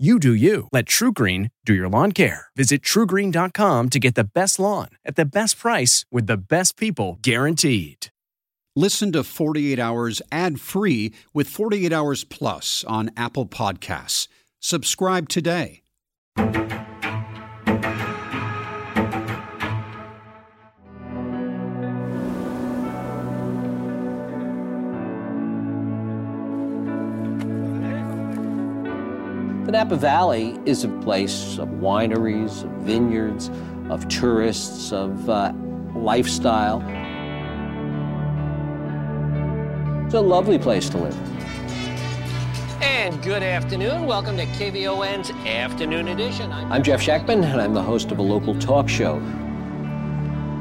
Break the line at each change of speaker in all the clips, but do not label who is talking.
You do you. Let TruGreen do your lawn care. Visit trugreen.com to get the best lawn at the best price with the best people guaranteed.
Listen to 48 Hours ad free with 48 Hours Plus on Apple Podcasts. Subscribe today.
The Napa Valley is a place of wineries, of vineyards, of tourists, of uh, lifestyle. It's a lovely place to live. And good afternoon. Welcome to KVON's Afternoon Edition. I'm, I'm Jeff Schechtman, and I'm the host of a local talk show.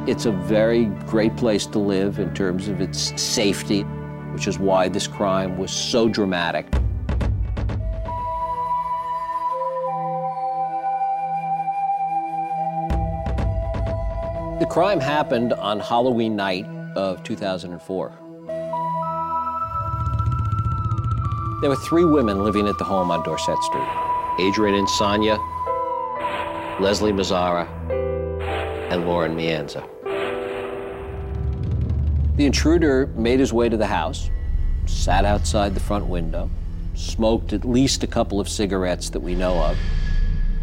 It's a very great place to live in terms of its safety, which is why this crime was so dramatic. The crime happened on Halloween night of 2004. There were three women living at the home on Dorset Street Adriane Insogna, Leslie Mazzara, and Lauren Mianza. The intruder made his way to the house, sat outside the front window, smoked at least a couple of cigarettes that we know of,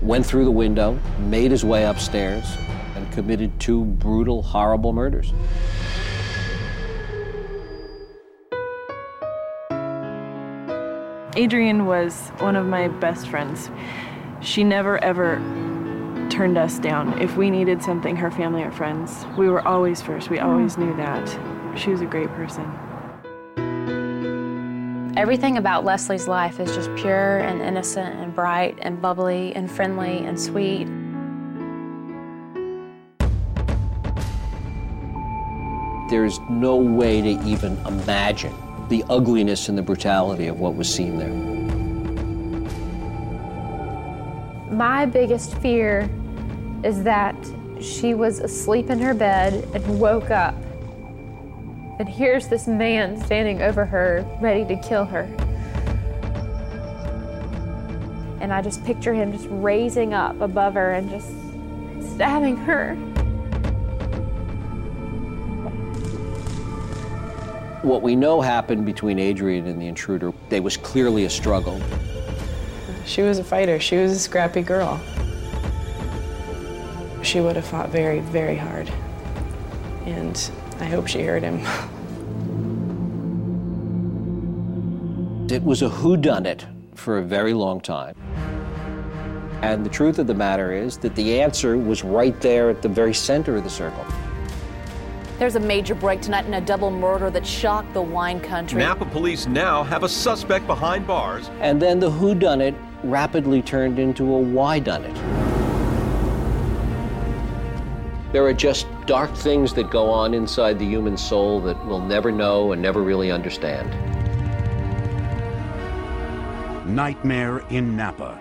went through the window, made his way upstairs, committed two brutal, horrible murders.
Adriane was one of my best friends. She never ever turned us down. If we needed something, her family or friends, we were always first. We always knew that. She was a great person.
Everything about Leslie's life is just pure and innocent and bright and bubbly and friendly and sweet.
There's no way to even imagine the ugliness and the brutality of what was seen there.
My biggest fear is that she was asleep in her bed and woke up. And here's this man standing over her, ready to kill her. And I just picture him just raising up above her and just stabbing her.
What we know happened between Adriane and the intruder, there was clearly a struggle.
She was a fighter. She was a scrappy girl. She would have fought very, very hard. And I hope she hurt him.
It was a whodunit for a very long time. And the truth of the matter is that the answer was right there at the very center of the circle.
There's a major break tonight in a double murder that shocked the wine country.
Napa police now have a suspect behind bars.
And then the who done it rapidly turned into a why done it. There are just dark things that go on inside the human soul that we'll never know and never really understand.
Nightmare in Napa.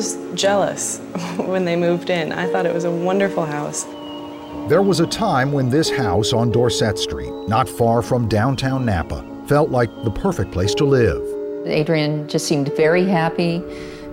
Was jealous when they moved in. I thought it was a wonderful house.
There was a time when this house on Dorset Street, not far from downtown Napa, felt like the perfect place to live.
Adriane just seemed very happy,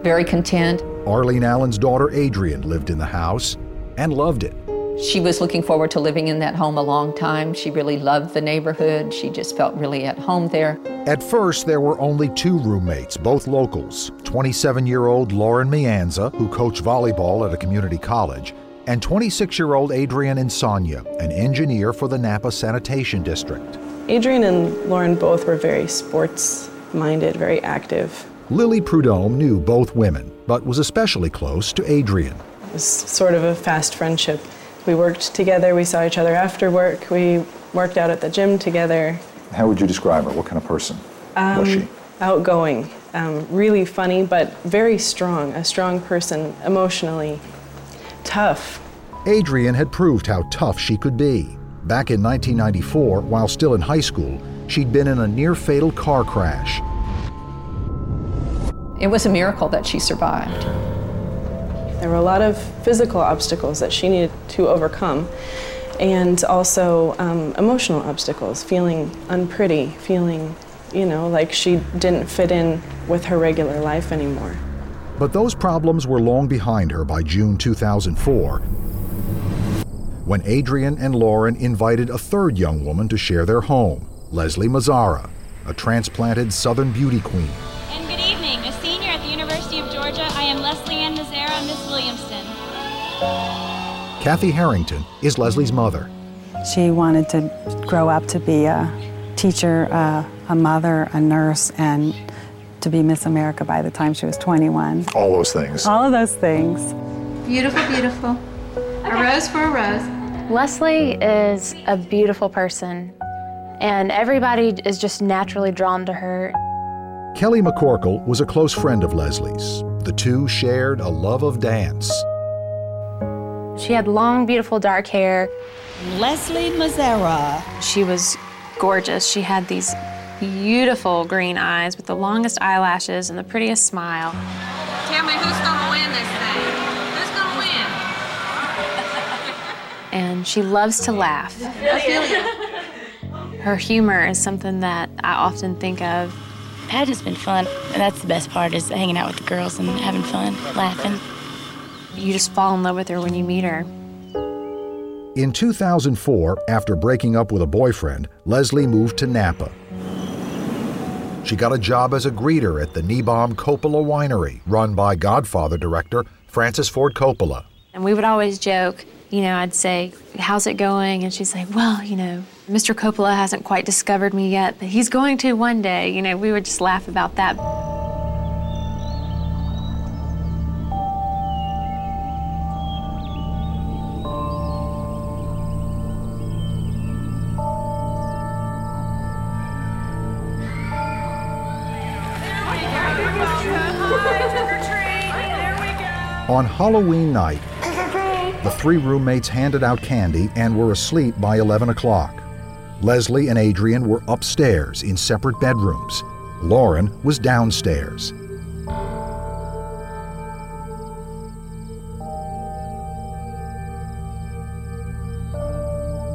very content.
Arlene Allen's daughter Adriane lived in the house and loved it.
She was looking forward to living in that home a long time. She really loved the neighborhood. She just felt really at home there.
At first, there were only two roommates, both locals 27 year old Lauren Mianza, who coached volleyball at a community college, and 26 year old Adriane Insogna, an engineer for the Napa Sanitation District.
Adriane and Lauren both were very sports minded, very active.
Lily Prudhomme knew both women, but was especially close to Adriane.
It was sort of a fast friendship. We worked together, we saw each other after work, we worked out at the gym together.
How would you describe her? What kind of person um, was she?
Outgoing, um, really funny, but very strong, a strong person, emotionally tough.
Adriane had proved how tough she could be. Back in 1994, while still in high school, she'd been in a near fatal car crash.
It was a miracle that she survived.
There were a lot of physical obstacles that she needed to overcome, and also um, emotional obstacles, feeling unpretty, feeling, you know, like she didn't fit in with her regular life anymore.
But those problems were long behind her by June 2004 when Adriane and Lauren invited a third young woman to share their home, Leslie Mazzara, a transplanted Southern beauty queen. Kathy Harrington is Leslie's mother.
She wanted to grow up to be a teacher, uh, a mother, a nurse, and to be Miss America by the time she was 21.
All those things.
All of those things.
Beautiful, beautiful. A rose for a rose.
Leslie is a beautiful person, and everybody is just naturally drawn to her.
Kelly McCorkle was a close friend of Leslie's. The two shared a love of dance.
She had long, beautiful dark hair.
Leslie Mazzara.
She was gorgeous. She had these beautiful green eyes with the longest eyelashes and the prettiest smile.
Tell me who's gonna win this thing? Who's gonna win?
and she loves to laugh. Her humor is something that I often think of.
Had just been fun, and that's the best part is hanging out with the girls and having fun, laughing.
You just fall in love with her when you meet her.
In 2004, after breaking up with a boyfriend, Leslie moved to Napa. She got a job as a greeter at the Niebaum Coppola Winery, run by Godfather director Francis Ford Coppola.
And we would always joke, you know, I'd say, How's it going? And she'd say, Well, you know, Mr. Coppola hasn't quite discovered me yet, but he's going to one day. You know, we would just laugh about that.
On Halloween night, the three roommates handed out candy and were asleep by 11 o'clock. Leslie and Adriane were upstairs in separate bedrooms. Lauren was downstairs.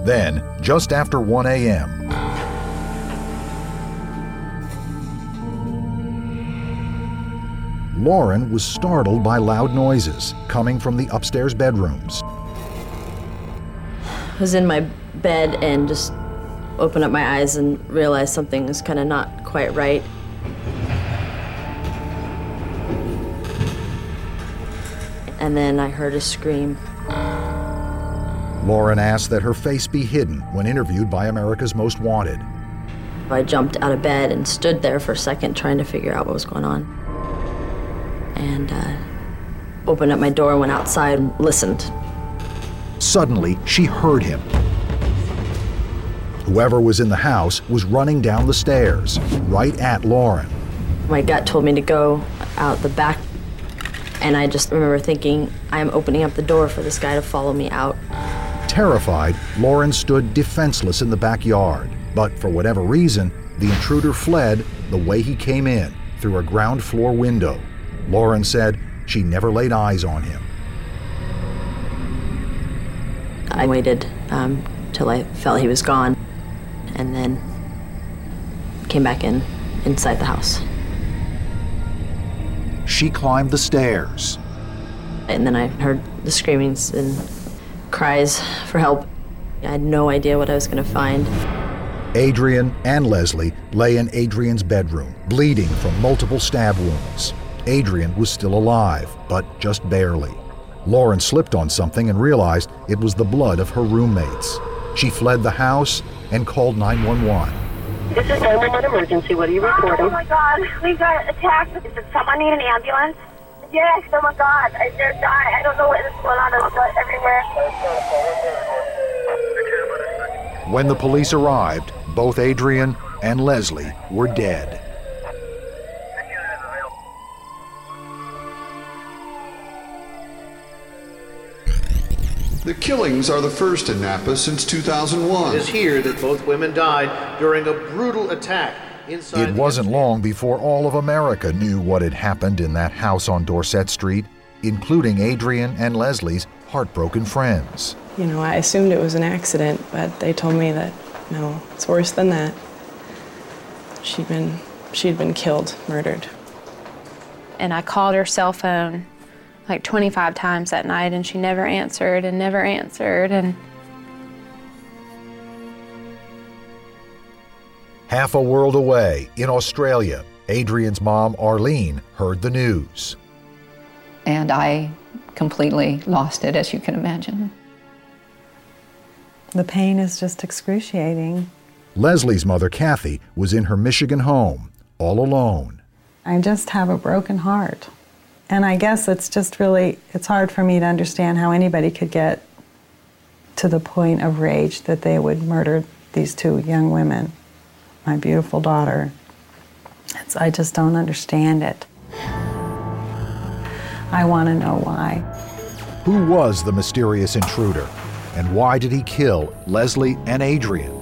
Then, just after 1 a.m., Lauren was startled by loud noises coming from the upstairs bedrooms.
I was in my bed and just opened up my eyes and realized something was kind of not quite right. And then I heard a scream.
Lauren asked that her face be hidden when interviewed by America's Most Wanted.
I jumped out of bed and stood there for a second trying to figure out what was going on. And uh, opened up my door, went outside, listened.
Suddenly, she heard him. Whoever was in the house was running down the stairs, right at Lauren.
My gut told me to go out the back, and I just remember thinking, I'm opening up the door for this guy to follow me out.
Terrified, Lauren stood defenseless in the backyard, but for whatever reason, the intruder fled the way he came in, through a ground floor window. Lauren said she never laid eyes on him.
I waited um, till I felt he was gone, and then came back in inside the house.
She climbed the stairs.
And then I heard the screamings and cries for help. I had no idea what I was going to find.
Adriane and Leslie lay in Adriane's bedroom, bleeding from multiple stab wounds. Adriane was still alive, but just barely. Lauren slipped on something and realized it was the blood of her roommates. She fled the house and called 911.
This is 911 emergency. What are you oh, reporting?
Oh my God, we got attacked. Does someone need an ambulance? Yes, oh my God, I just died. I don't know what is going on. There's blood everywhere.
When the police arrived, both Adriane and Leslie were dead.
The killings are the first in Napa since 2001.
It is here that both women died during a brutal attack inside.
It wasn't long before all of America knew what had happened in that house on Dorset Street, including Adriane and Leslie's heartbroken friends.
You know, I assumed it was an accident, but they told me that no, it's worse than that. She'd been she'd been killed, murdered.
And I called her cell phone like 25 times that night and she never answered and never answered and
Half a world away, in Australia, Adriane's mom, Arlene, heard the news.
And I completely lost it, as you can imagine.
The pain is just excruciating.
Leslie's mother, Kathy, was in her Michigan home, all alone.
I just have a broken heart. And I guess it's just really, it's hard for me to understand how anybody could get to the point of rage that they would murder these two young women, my beautiful daughter. It's, I just don't understand it. I want to know why.
Who was the mysterious intruder? And why did he kill Leslie and
Adriane?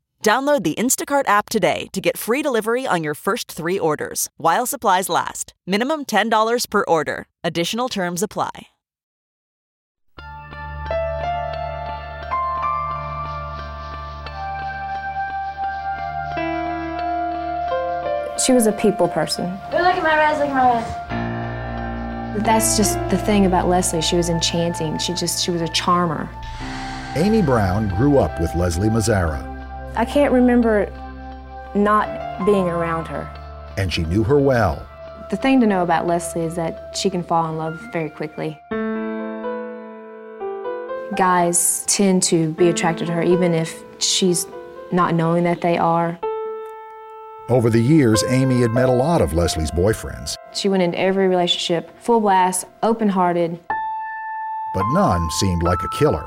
Download the Instacart app today to get free delivery on your first three orders while supplies last. Minimum $10 per order. Additional terms apply.
She was a people person.
Look at my res, look at my res.
That's just the thing about Leslie. She was enchanting. She just, she was a charmer.
Amy Brown grew up with Leslie Mazzara,
I can't remember not being around her.
and she knew her well.
The thing to know about Leslie is that she can fall in love very quickly. Guys tend to be attracted to her even if she's not knowing that they are.
Over the years, Amy had met a lot of Leslie's boyfriends,
She went into every relationship full blast, open hearted.
but none seemed like a killer.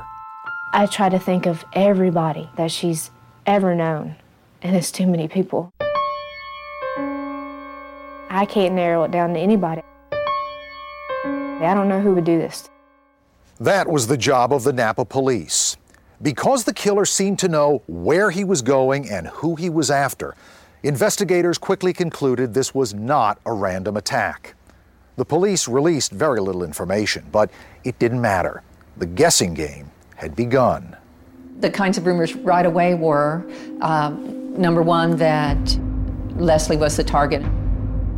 I try to think of everybody that she's ever known, and it's too many people. I can't narrow it down to anybody. I don't know who would do this.
That was the job of the Napa police. Because the killer seemed to know where he was going and who he was after, investigators quickly concluded this was not a random attack. The police released very little information, but it didn't matter. The guessing game had begun.
The kinds of rumors right away were um, number one, that Leslie was the target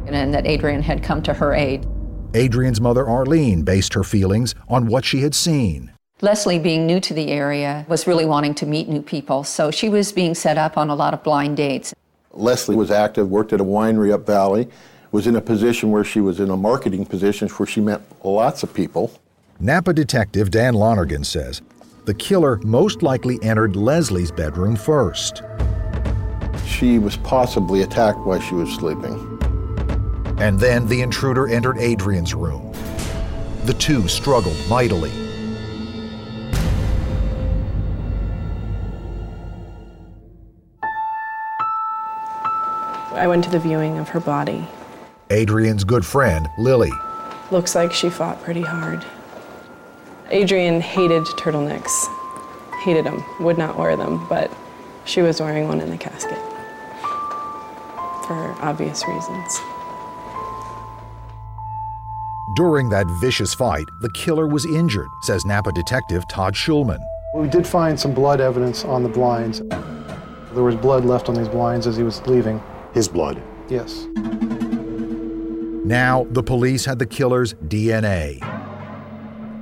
and that Adriane had come to her aid.
Adriane's mother, Arlene, based her feelings on what she had seen.
Leslie, being new to the area, was really wanting to meet new people, so she was being set up on a lot of blind dates.
Leslie was active, worked at a winery up valley, was in a position where she was in a marketing position where she met lots of people.
Napa detective Dan Lonergan says the killer most likely entered Leslie's bedroom first.
She was possibly attacked while she was sleeping.
And then the intruder entered Adriane's room. The two struggled mightily.
I went to the viewing of her body.
Adriane's good friend, Lily,
Looks like she fought pretty hard. Adriane hated turtlenecks, hated them, would not wear them, but she was wearing one in the casket for obvious reasons.
During that vicious fight, the killer was injured, says Napa detective Todd Schulman.
We did find some blood evidence on the blinds. There was blood left on these blinds as he was leaving.
His blood.
Yes.
Now the police had the killer's DNA.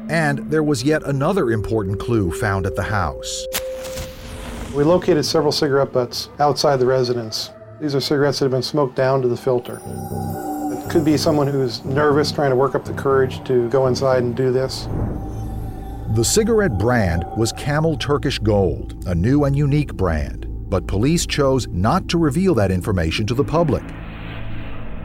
And there was yet another important clue found at the house.
We located several cigarette butts outside the residence. These are cigarettes that have been smoked down to the filter. It could be someone who's nervous, trying to work up the courage to go inside and do this.
The cigarette brand was Camel Turkish Gold, a new and unique brand, but police chose not to reveal that information to the public.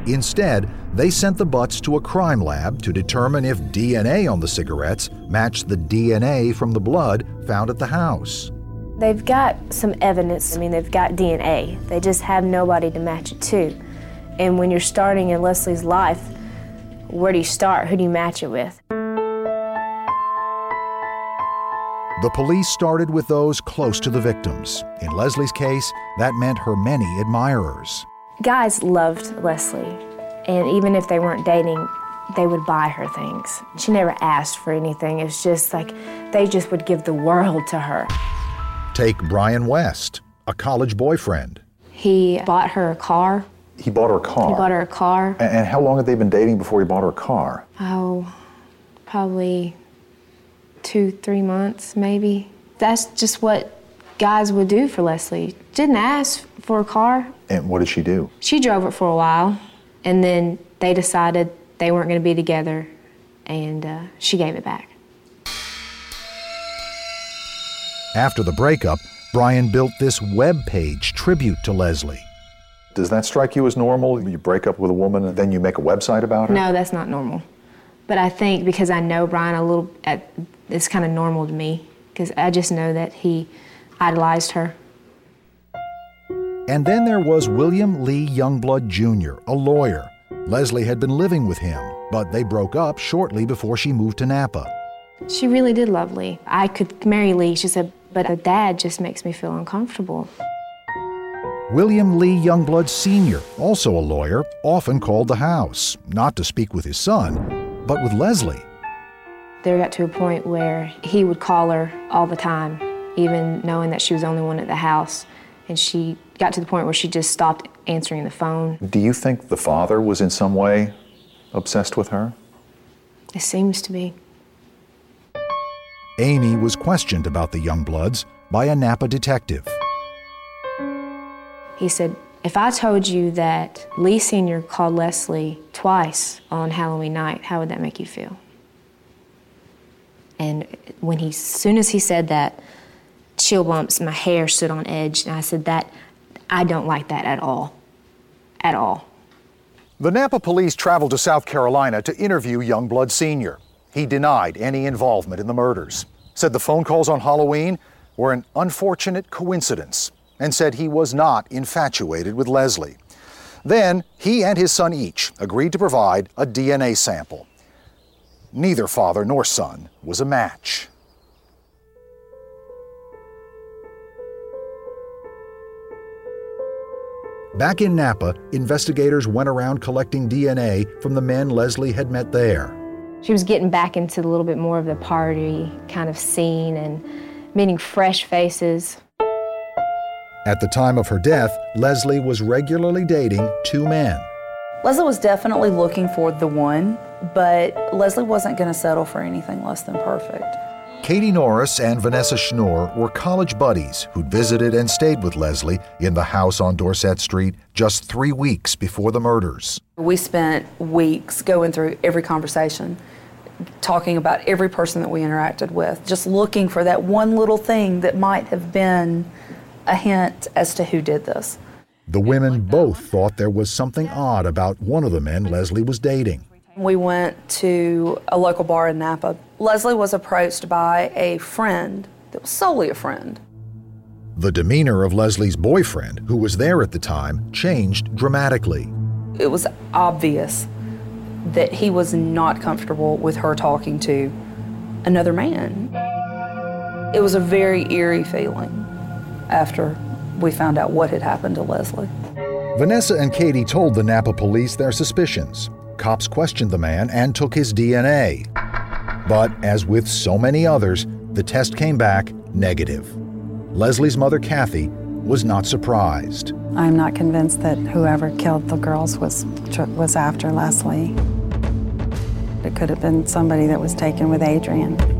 Instead, they sent the butts to a crime lab to determine if DNA on the cigarettes matched the DNA from the blood found at the house.
They've got some evidence. I mean, they've got DNA. They just have nobody to match it to. And when you're starting in Leslie's life, where do you start? Who do you match it with?
The police started with those close to the victims. In Leslie's case, that meant her many admirers.
Guys loved Leslie, and even if they weren't dating, they would buy her things. She never asked for anything. It's just like they just would give the world to her.
Take Brian West, a college boyfriend.
He bought her a car.
He bought her a car.
He bought her a car.
And, and how long had they been dating before he bought her a car?
Oh, probably two, three months, maybe.
that's just what guys would do for Leslie. Didn't ask for a car.
And what did she do?
She drove it for a while, and then they decided they weren't going to be together, and uh, she gave it back.
After the breakup, Brian built this web page tribute to Leslie.
Does that strike you as normal? You break up with a woman and then you make a website about her?
No, that's not normal. But I think because I know Brian a little, it's kind of normal to me because I just know that he idolized her.
And then there was William Lee Youngblood Jr., a lawyer. Leslie had been living with him, but they broke up shortly before she moved to Napa.
She really did love Lee. I could marry Lee, she said, but a dad just makes me feel uncomfortable.
William Lee Youngblood Sr., also a lawyer, often called the house, not to speak with his son, but with Leslie.
There got to a point where he would call her all the time, even knowing that she was the only one at the house. And she got to the point where she just stopped answering the phone.
Do you think the father was in some way obsessed with her?
It seems to be.
Amy was questioned about the Youngbloods by a Napa detective.
He said, If I told you that Lee Sr. called Leslie twice on Halloween night, how would that make you feel? And when he, as soon as he said that, chill bumps, my hair stood on edge, and I said, That, I don't like that at all. At all.
The Napa police traveled to South Carolina to interview Youngblood Sr. He denied any involvement in the murders, said the phone calls on Halloween were an unfortunate coincidence, and said he was not infatuated with Leslie. Then he and his son each agreed to provide a DNA sample. Neither father nor son was a match. Back in Napa, investigators went around collecting DNA from the men Leslie had met there.
She was getting back into a little bit more of the party kind of scene and meeting fresh faces.
At the time of her death, Leslie was regularly dating two men.
Leslie was definitely looking for the one, but Leslie wasn't going to settle for anything less than perfect.
Katie Norris and Vanessa Schnurr were college buddies who'd visited and stayed with Leslie in the house on Dorset Street just three weeks before the murders.
We spent weeks going through every conversation, talking about every person that we interacted with, just looking for that one little thing that might have been a hint as to who did this.
The women both thought there was something odd about one of the men Leslie was dating.
We went to a local bar in Napa. Leslie was approached by a friend that was solely a friend.
The demeanor of Leslie's boyfriend, who was there at the time, changed dramatically.
It was obvious that he was not comfortable with her talking to another man. It was a very eerie feeling after we found out what had happened to Leslie.
Vanessa and Katie told the Napa police their suspicions. Cops questioned the man and took his DNA. But as with so many others, the test came back negative. Leslie's mother, Kathy, was not surprised.
I'm not convinced that whoever killed the girls was, was after Leslie. It could have been somebody that was taken with Adriane.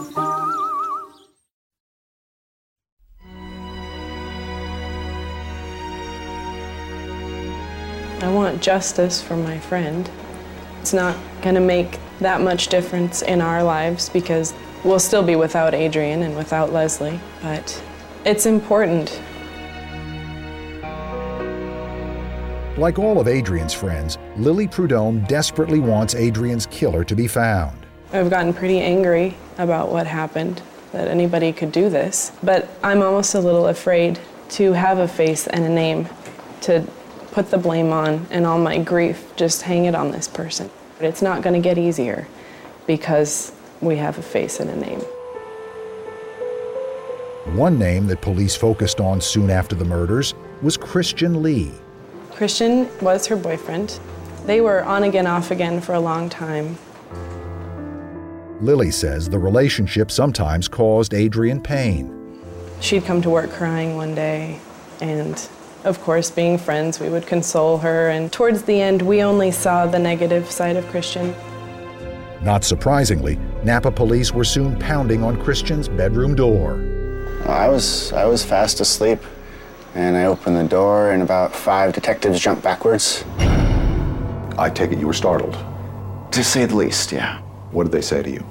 I want justice for my friend. It's not going to make that much difference in our lives because we'll still be without Adriane and without Leslie, but it's important.
Like all of Adriane's friends, Lily Prudhomme desperately wants Adriane's killer to be found.
I've gotten pretty angry about what happened, that anybody could do this, but I'm almost a little afraid to have a face and a name to put the blame on and all my grief, just hang it on this person. But it's not going to get easier because we have a face and a name.
One name that police focused on soon after the murders was Christian Lee.
Christian was her boyfriend. They were on again, off again for a long time.
Lily says the relationship sometimes caused Adriane pain.
She'd come to work crying one day, and of course, being friends, we would console her, and towards the end, we only saw the negative side of Christian.
Not surprisingly, Napa police were soon pounding on Christian's bedroom door.
I was, I was fast asleep, and I opened the door, and about five detectives jumped backwards.
I take it you were startled.
To say the least, yeah.
What did they say to you?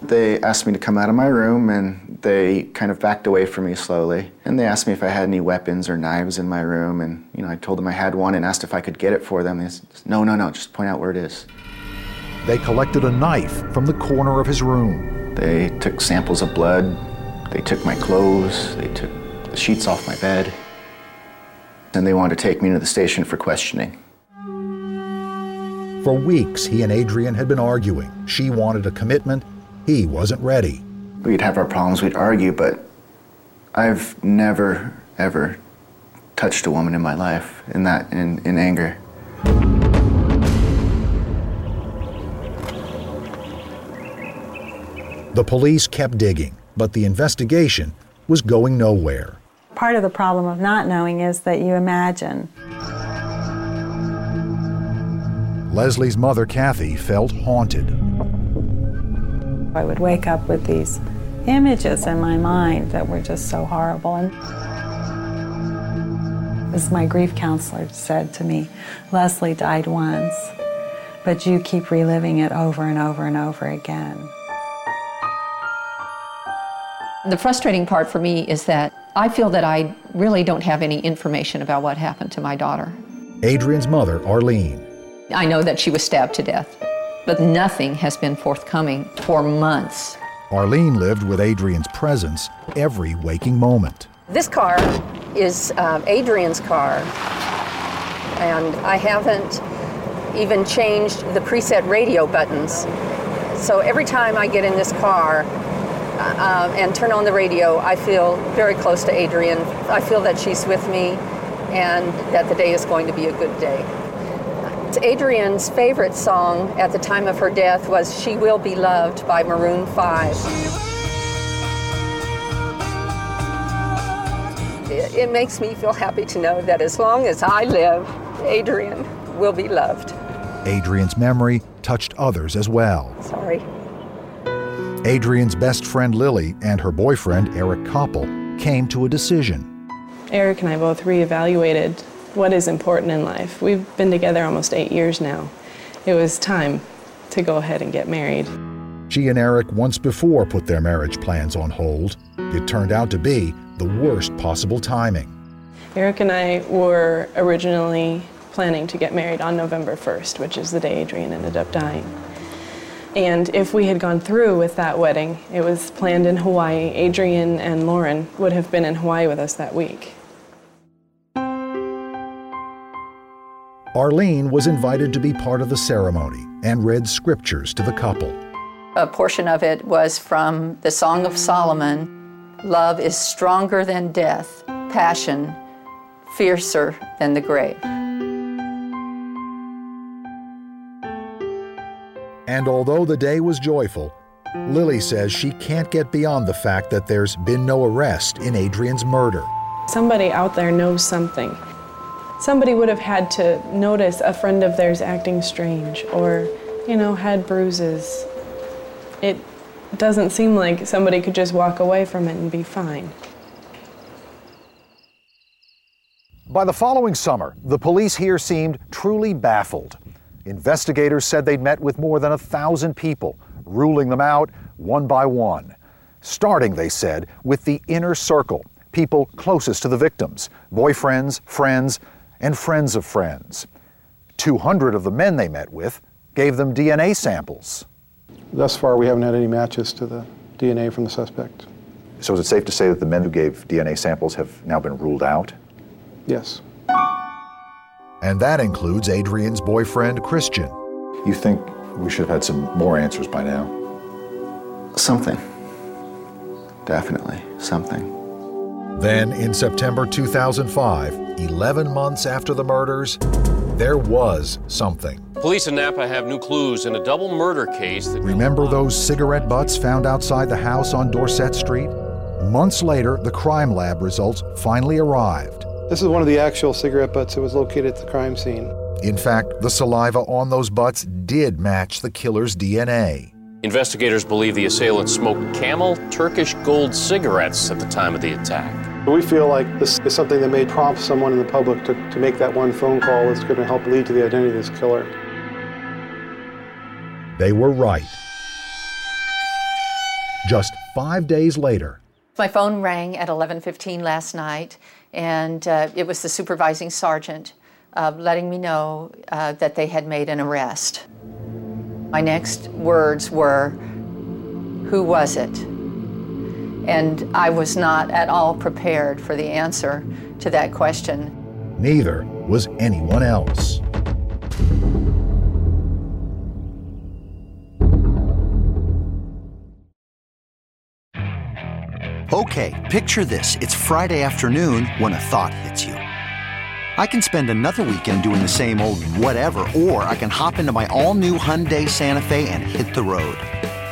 They asked me to come out of my room, and they kind of backed away from me slowly. And they asked me if I had any weapons or knives in my room, and you know, I told them I had one and asked if I could get it for them. They said, "No, no, no, just point out where it is."
They collected a knife from the corner of his room.
They took samples of blood. They took my clothes. They took the sheets off my bed. And they wanted to take me to the station for questioning.
For weeks, he and Adriane had been arguing. She wanted a commitment, he wasn't ready.
We'd have our problems, we'd argue, but I've never, ever touched a woman in my life in that, in, in anger.
The police kept digging, but the investigation was going nowhere.
Part of the problem of not knowing is that you imagine.
Leslie's mother, Kathy, felt haunted.
I would wake up with these images in my mind that were just so horrible. And as my grief counselor said to me, Leslie died once, but you keep reliving it over and over and over again.
The frustrating part for me is that I feel that I really don't have any information about what happened to my daughter.
Adriane's mother, Arlene.
I know that she was stabbed to death, but nothing has been forthcoming for months.
Arlene lived with Adriane's presence every waking moment.
This car is uh, Adriane's car, and I haven't even changed the preset radio buttons. So every time I get in this car, uh, and turn on the radio, I feel very close to Adriane. I feel that she's with me and that the day is going to be a good day. Adriane's favorite song at the time of her death was She Will Be Loved by Maroon 5. It, it makes me feel happy to know that as long as I live, Adriane will be loved.
Adriane's memory touched others as well.
Sorry.
Adriane's best friend Lily and her boyfriend Eric Copple came to a decision.
Eric and I both reevaluated what is important in life. We've been together almost eight years now. It was time to go ahead and get married.
She and Eric once before put their marriage plans on hold. It turned out to be the worst possible timing.
Eric and I were originally planning to get married on November 1st, which is the day Adriane ended up dying. And if we had gone through with that wedding, it was planned in Hawaii. Adriane and Lauren would have been in Hawaii with us that week.
Arlene was invited to be part of the ceremony and read scriptures to the couple.
A portion of it was from the Song of Solomon Love is stronger than death, passion fiercer than the grave.
And although the day was joyful, Lily says she can't get beyond the fact that there's been no arrest in Adriane's murder.
Somebody out there knows something. Somebody would have had to notice a friend of theirs acting strange or, you know, had bruises. It doesn't seem like somebody could just walk away from it and be fine.
By the following summer, the police here seemed truly baffled. Investigators said they'd met with more than a thousand people, ruling them out one by one. Starting, they said, with the inner circle, people closest to the victims boyfriends, friends, and friends of friends. 200 of the men they met with gave them DNA samples.
Thus far, we haven't had any matches to the DNA from the suspect.
So is it safe to say that the men who gave DNA samples have now been ruled out?
Yes.
And that includes Adriane's boyfriend, Christian.
You think we should have had some more answers by now?
Something. Definitely something.
Then, in September 2005, 11 months after the murders, there was something.
Police in Napa have new clues in a double murder case that.
Remember those cigarette butts found outside the house on Dorset Street? Months later, the crime lab results finally arrived.
This is one of the actual cigarette butts that was located at the crime scene.
In fact, the saliva on those butts did match the killer's DNA.
Investigators believe the assailant smoked camel Turkish gold cigarettes at the time of the attack.
We feel like this is something that may prompt someone in the public to, to make that one phone call that's going to help lead to the identity of this killer.
They were right. Just five days later,
My phone rang at 11:15 last night, and uh, it was the supervising sergeant uh, letting me know uh, that they had made an arrest. My next words were, "Who was it?" And I was not at all prepared for the answer to that question.
neither was anyone else.
Okay, picture this. It's Friday afternoon when a thought hits you. I can spend another weekend doing the same old whatever, or I can hop into my all new Hyundai Santa Fe and hit the road.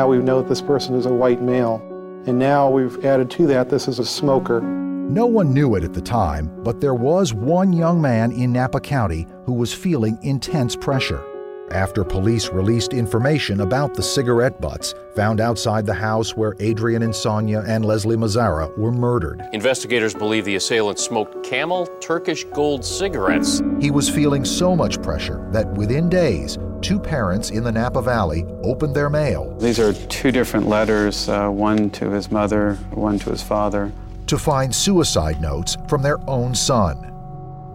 Now we know that this person is a white male. And now we've added to that this is a smoker.
No one knew it at the time, but there was one young man in Napa County who was feeling intense pressure. After police released information about the cigarette butts found outside the house where Adriane Insogna and Leslie Mazzara were murdered,
Investigators believe the assailant smoked camel Turkish gold cigarettes.
he was feeling so much pressure that within days, two parents in the Napa Valley opened their mail
These are two different letters, uh, one to his mother, one to his father.
to find suicide notes from their own son.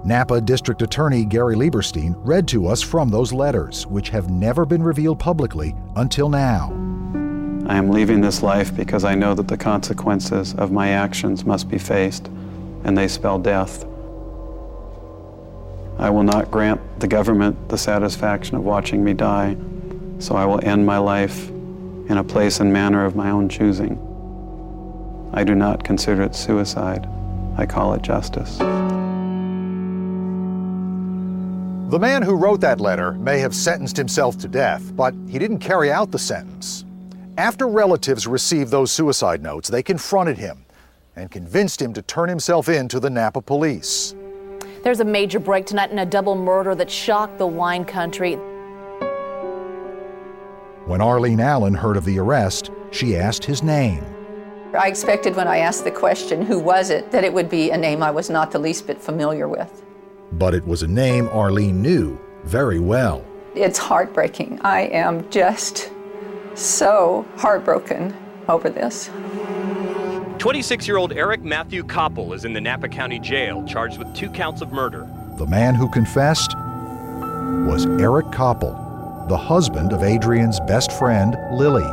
Napa District Attorney Gary Lieberstein read to us from those letters, which have never been revealed publicly until now.
I am leaving this life because I know that the consequences of my actions must be faced, and they spell death. I will not grant the government the satisfaction of watching me die, so I will end my life in a place and manner of my own choosing. I do not consider it suicide. I call it justice.
The man who wrote that letter may have sentenced himself to death, but he didn't carry out the sentence. After relatives received those suicide notes, they confronted him and convinced him to turn himself in to the Napa police.
There's a major break tonight in a double murder that shocked the wine country.
When Arlene Allen heard of the arrest, she asked his name.
I expected when I asked the question, who was it, that it would be a name I was not the least bit familiar with.
But it was a name Arlene knew very well.
It's heartbreaking. I am just so heartbroken over this.
26 year old Eric Matthew Copple is in the Napa County Jail, charged with two counts of murder.
The man who confessed was Eric Copple. the husband of Adriane's best friend, Lily.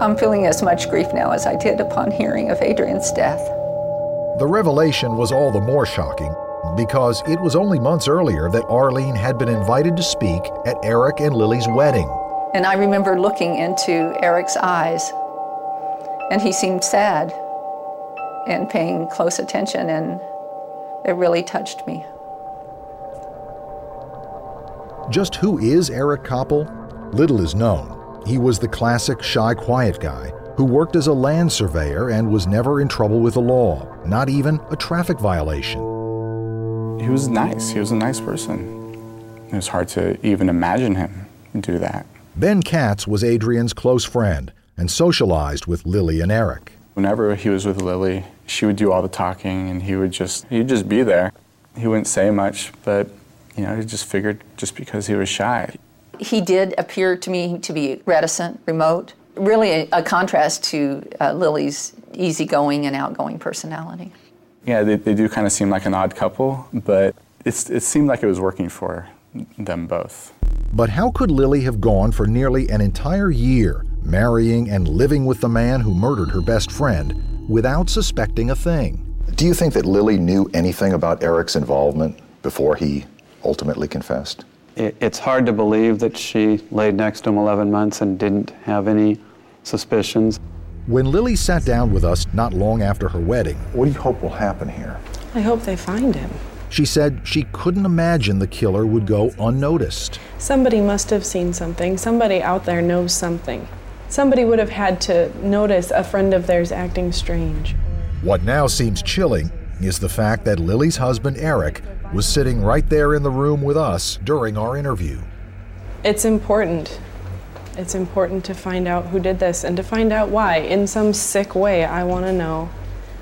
I'm feeling as much grief now as I did upon hearing of Adriane's death.
The revelation was all the more shocking because it was only months earlier that Arlene had been invited to speak at Eric and Lily's wedding.
And I remember looking into Eric's eyes, and he seemed sad and paying close attention, and it really touched me.
Just who is Eric Copple? Little is known. He was the classic shy, quiet guy who worked as a land surveyor and was never in trouble with the law, not even a traffic violation.
He was nice. He was a nice person. It was hard to even imagine him do that.
Ben Katz was Adriane's close friend and socialized with Lily and Eric.
Whenever he was with Lily, she would do all the talking and he would just he'd just be there. He wouldn't say much, but you know, he just figured just because he was shy.
He did appear to me to be reticent, remote, really a, a contrast to uh, Lily's easygoing and outgoing personality.
Yeah, they, they do kind of seem like an odd couple, but it's, it seemed like it was working for them both.
But how could Lily have gone for nearly an entire year marrying and living with the man who murdered her best friend without suspecting a thing?
Do you think that Lily knew anything about Eric's involvement before he ultimately confessed?
It's hard to believe that she laid next to him 11 months and didn't have any suspicions.
When Lily sat down with us not long after her wedding,
what do you hope will happen here?
I hope they find him.
She said she couldn't imagine the killer would go unnoticed.
Somebody must have seen something. Somebody out there knows something. Somebody would have had to notice a friend of theirs acting strange.
What now seems chilling is the fact that Lily's husband, Eric, was sitting right there in the room with us during our interview.
It's important. It's important to find out who did this and to find out why. In some sick way, I want to know.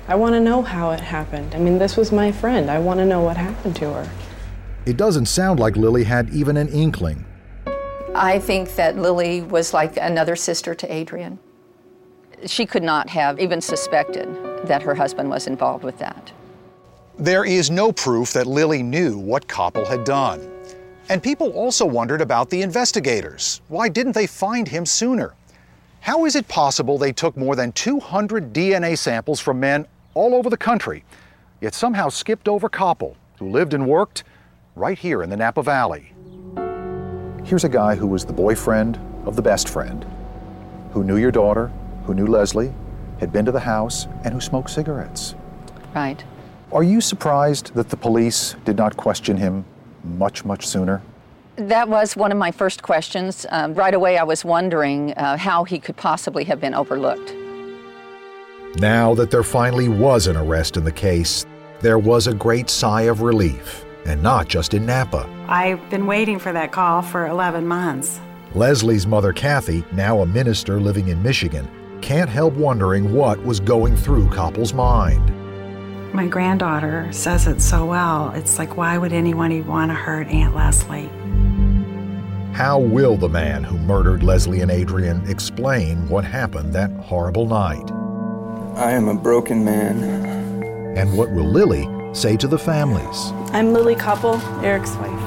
I want to know how it happened. I mean, this was my friend. I want to know what happened to her.
It doesn't sound like Lily had even an inkling.
I think that Lily was like another sister to Adriane. She could not have even suspected that her husband was involved with that.
There is no proof that Lily knew what Copple had done. And people also wondered about the investigators. Why didn't they find him sooner? How is it possible they took more than 200 DNA samples from men all over the country, yet somehow skipped over Copple, who lived and worked right here in the Napa Valley? Here's a guy who was the boyfriend of the best friend, who knew your daughter, who knew Leslie, had been to the house, and who smoked cigarettes.
Right.
Are you surprised that the police did not question him much, much sooner?
That was one of my first questions. Um, right away, I was wondering uh, how he could possibly have been overlooked.
Now that there finally was an arrest in the case, there was a great sigh of relief, and not just in Napa.
I've been waiting for that call for 11 months.
Leslie's mother, Kathy, now a minister living in Michigan, can't help wondering what was going through Copple's mind.
My granddaughter says it so well. It's like, why would anyone want to hurt Aunt Leslie?
How will the man who murdered Leslie and Adriane explain what happened that horrible night?
I am a broken man.
And what will Lily say to the families?
I'm Lily Copple, Eric's wife.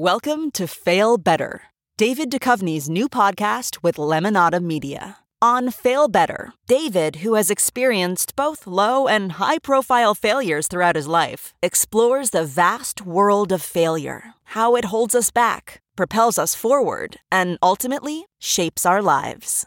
Welcome to Fail Better, David Duchovny's new podcast with Lemonada Media. On Fail Better, David, who has experienced both low and high profile failures throughout his life, explores the vast world of failure how it holds us back, propels us forward, and ultimately shapes our lives.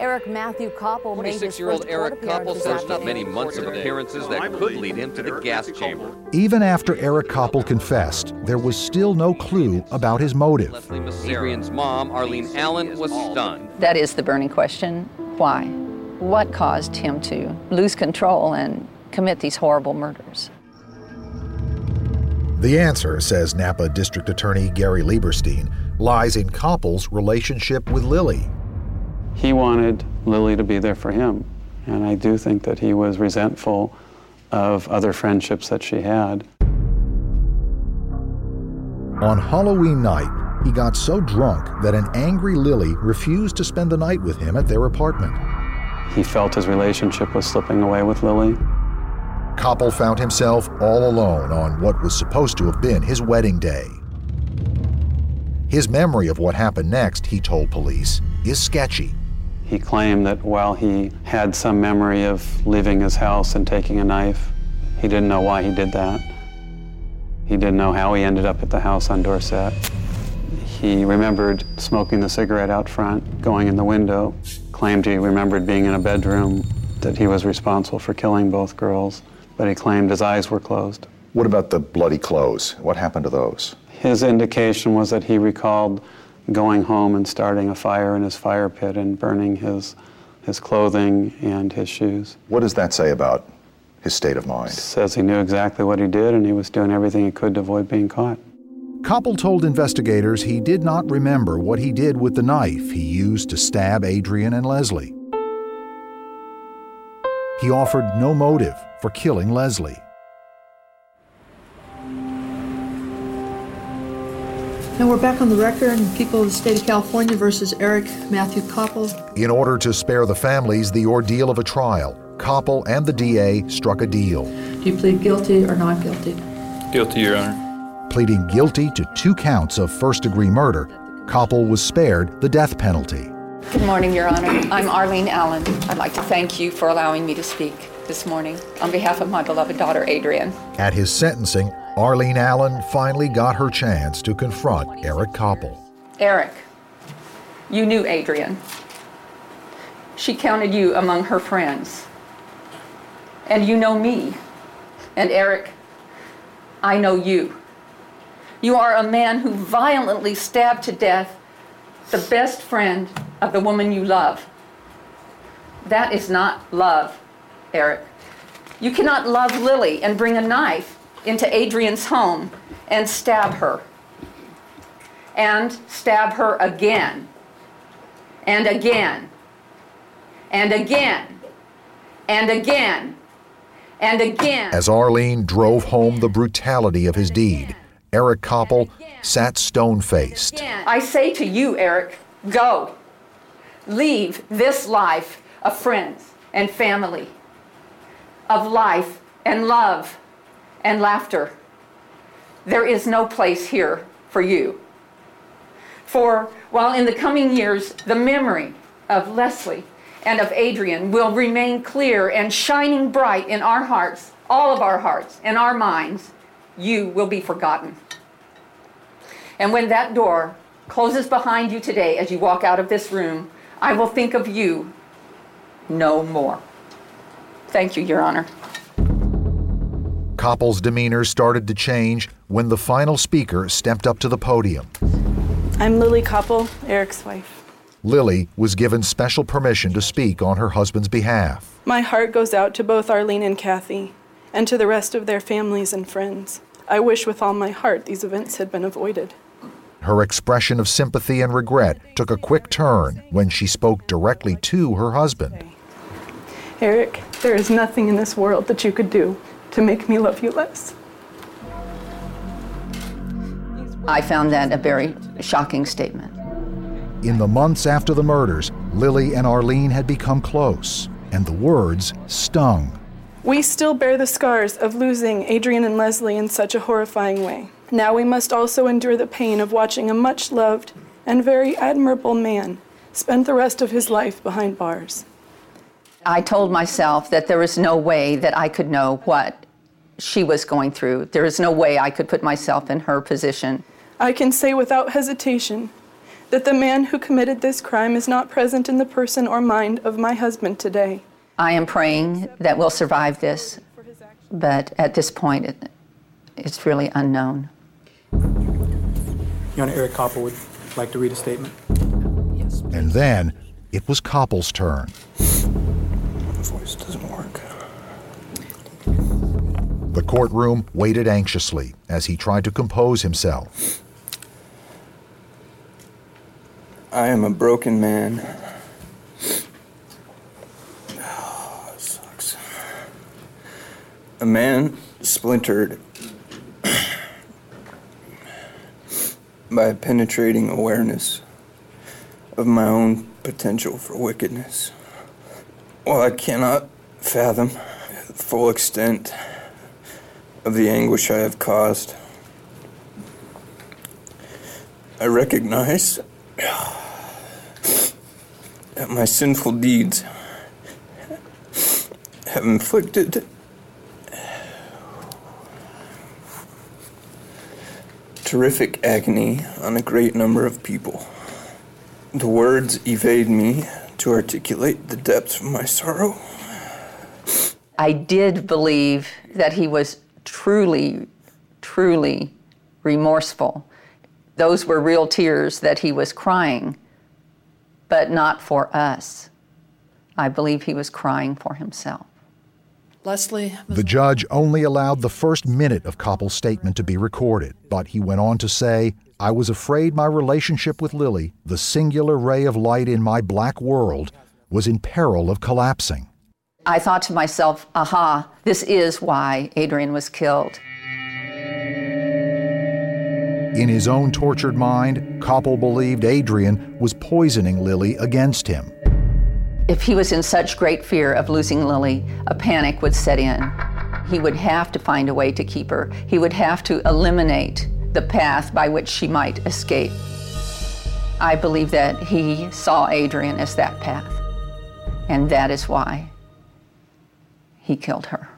Eric Matthew Copple made his
26-year-old
first
Eric Copple
this
says not many months of appearances that could lead him to the gas chamber.
Even after Eric Copple confessed, there was still no clue about his motive.
Adriane's mom, Arlene Allen, was stunned.
That is the burning question. Why? What caused him to lose control and commit these horrible murders?
The answer, says Napa District Attorney Gary Lieberstein, lies in Copple's relationship with Lily.
He wanted Lily to be there for him, and I do think that he was resentful of other friendships that she had.
On Halloween night, he got so drunk that an angry Lily refused to spend the night with him at their apartment.
He felt his relationship was slipping away with Lily.
Copple found himself all alone on what was supposed to have been his wedding day. His memory of what happened next, he told police, is sketchy.
He claimed that while he had some memory of leaving his house and taking a knife, he didn't know why he did that. He didn't know how he ended up at the house on Dorset. He remembered smoking the cigarette out front, going in the window, claimed he remembered being in a bedroom, that he was responsible for killing both girls, but he claimed his eyes were closed.
What about the bloody clothes? What happened to those?
His indication was that he recalled going home and starting a fire in his fire pit and burning his, his clothing and his shoes.
What does that say about his state of mind?
Says he knew exactly what he did and he was doing everything he could to avoid being caught.
Copple told investigators he did not remember what he did with the knife he used to stab Adriane and Leslie. He offered no motive for killing Leslie.
And we're back on the record in People of the State of California versus Eric Matthew Copple.
In order to spare the families the ordeal of a trial, Copple and the DA struck a deal,
Do you plead guilty or not guilty?
Guilty, Your Honor.
pleading guilty to two counts of first degree murder. Copple was spared the death penalty.
Good morning, Your Honor. I'm Arlene Allen. I'd like to thank you for allowing me to speak this morning on behalf of my beloved daughter, Adriane.
At his sentencing, Arlene Allen finally got her chance to confront Eric Copple.
Eric, you knew Adriane. She counted you among her friends. And you know me. And Eric, I know you. You are a man who violently stabbed to death the best friend of the woman you love. That is not love, Eric. You cannot love Lily and bring a knife into Adriane's home and stab her. And stab her again. And again. And again. And again. And again.
As Arlene drove home the brutality of his deed, Eric Copple sat stone faced.
I say to you, Eric, go. Leave this life of friends and family, of life and love and laughter. There is no place here for you. For while in the coming years the memory of Leslie and of Adriane will remain clear and shining bright in our hearts, all of our hearts and our minds, you will be forgotten. And when that door closes behind you today as you walk out of this room, I will think of you no more. Thank you, Your Honor.
Copple's demeanor started to change when the final speaker stepped up to the podium.
I'm Lily Copple, Eric's wife.
Lily was given special permission to speak on her husband's behalf.
My heart goes out to both Arlene and Kathy, and to the rest of their families and friends. I wish with all my heart these events had been avoided.
Her expression of sympathy and regret took a quick turn when she spoke directly to her husband.
Eric, there is nothing in this world that you could do to make me love you less.
I found that a very shocking statement.
In the months after the murders, Lily and Arlene had become close, and the words stung.
We still bear the scars of losing Adriane and Leslie in such a horrifying way. Now we must also endure the pain of watching a much loved and very admirable man spend the rest of his life behind bars.
I told myself that there was no way that I could know what she was going through. There is no way I could put myself in her position.
I can say without hesitation that the man who committed this crime is not present in the person or mind of my husband today.
I am praying that we'll survive this, but at this point, it, it's really unknown.
Your Honor, Eric Copple would like to read a statement.
And then it was Copple's turn. The courtroom waited anxiously as he tried to compose himself.
I am a broken man. Oh, sucks. A man splintered by a penetrating awareness of my own potential for wickedness. While I cannot fathom the full extent of the anguish I have caused, I recognize that my sinful deeds have inflicted terrific agony on a great number of people. The words evade me to articulate the depths of my sorrow.
I did believe that he was truly, truly remorseful. Those were real tears that he was crying, but not for us. I believe he was crying for himself.
Leslie.
The judge only allowed the first minute of Copple's statement to be recorded, but he went on to say, I was afraid my relationship with Lily, the singular ray of light in my black world, was in peril of collapsing.
I thought to myself, aha, this is why Adriane was killed.
In his own tortured mind, Copple believed Adriane was poisoning Lily against him.
If he was in such great fear of losing Lily, a panic would set in. He would have to find a way to keep her. He would have to eliminate the path by which she might escape. I believe that he saw Adriane as that path, and that is why he killed her.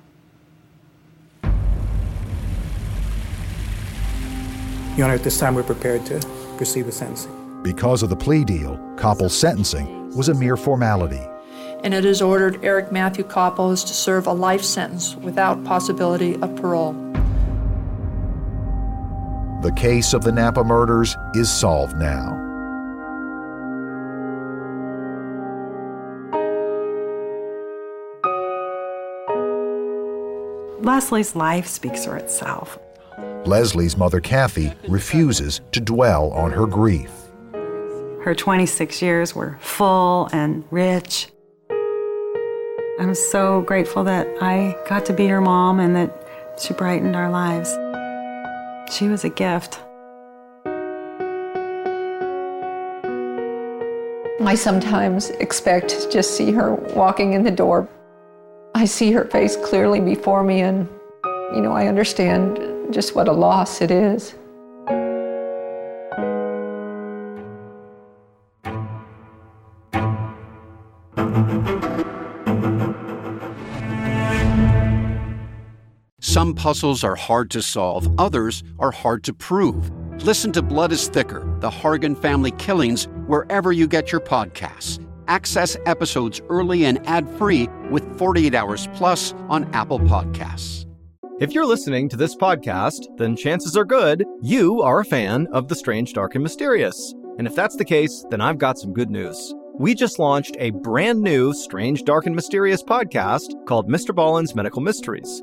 Your Honor, at this time we're prepared to proceed with sentencing.
Because of the plea deal, Copple's sentencing was a mere formality.
And it is ordered Eric Matthew Copple is to serve a life sentence without possibility of parole.
The case of the Napa murders is solved now.
Leslie's life speaks for itself.
Leslie's mother, Kathy, refuses to dwell on her grief.
Her 26 years were full and rich. I'm so grateful that I got to be her mom and that she brightened our lives. She was a gift.
I sometimes expect to just see her walking in the door. I see her face clearly before me, and, you know, I understand just what a loss it is.
Some puzzles are hard to solve, others are hard to prove. Listen to Blood is Thicker The Hargan Family Killings wherever you get your podcasts. Access episodes early and ad free with 48 Hours Plus on Apple Podcasts.
If you're listening to this podcast, then chances are good you are a fan of The Strange, Dark, and Mysterious. And if that's the case, then I've got some good news. We just launched a brand new Strange, Dark, and Mysterious podcast called Mr. Ballen's Medical Mysteries.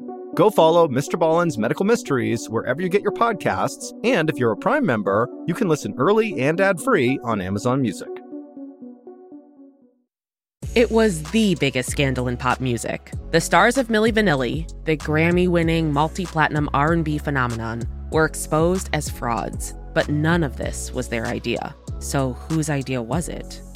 Go follow Mr. Ballen's Medical Mysteries wherever you get your podcasts, and if you're a Prime member, you can listen early and ad-free on Amazon Music.
It was the biggest scandal in pop music. The stars of Milli Vanilli, the Grammy-winning multi-platinum R&B phenomenon, were exposed as frauds, but none of this was their idea. So whose idea was it?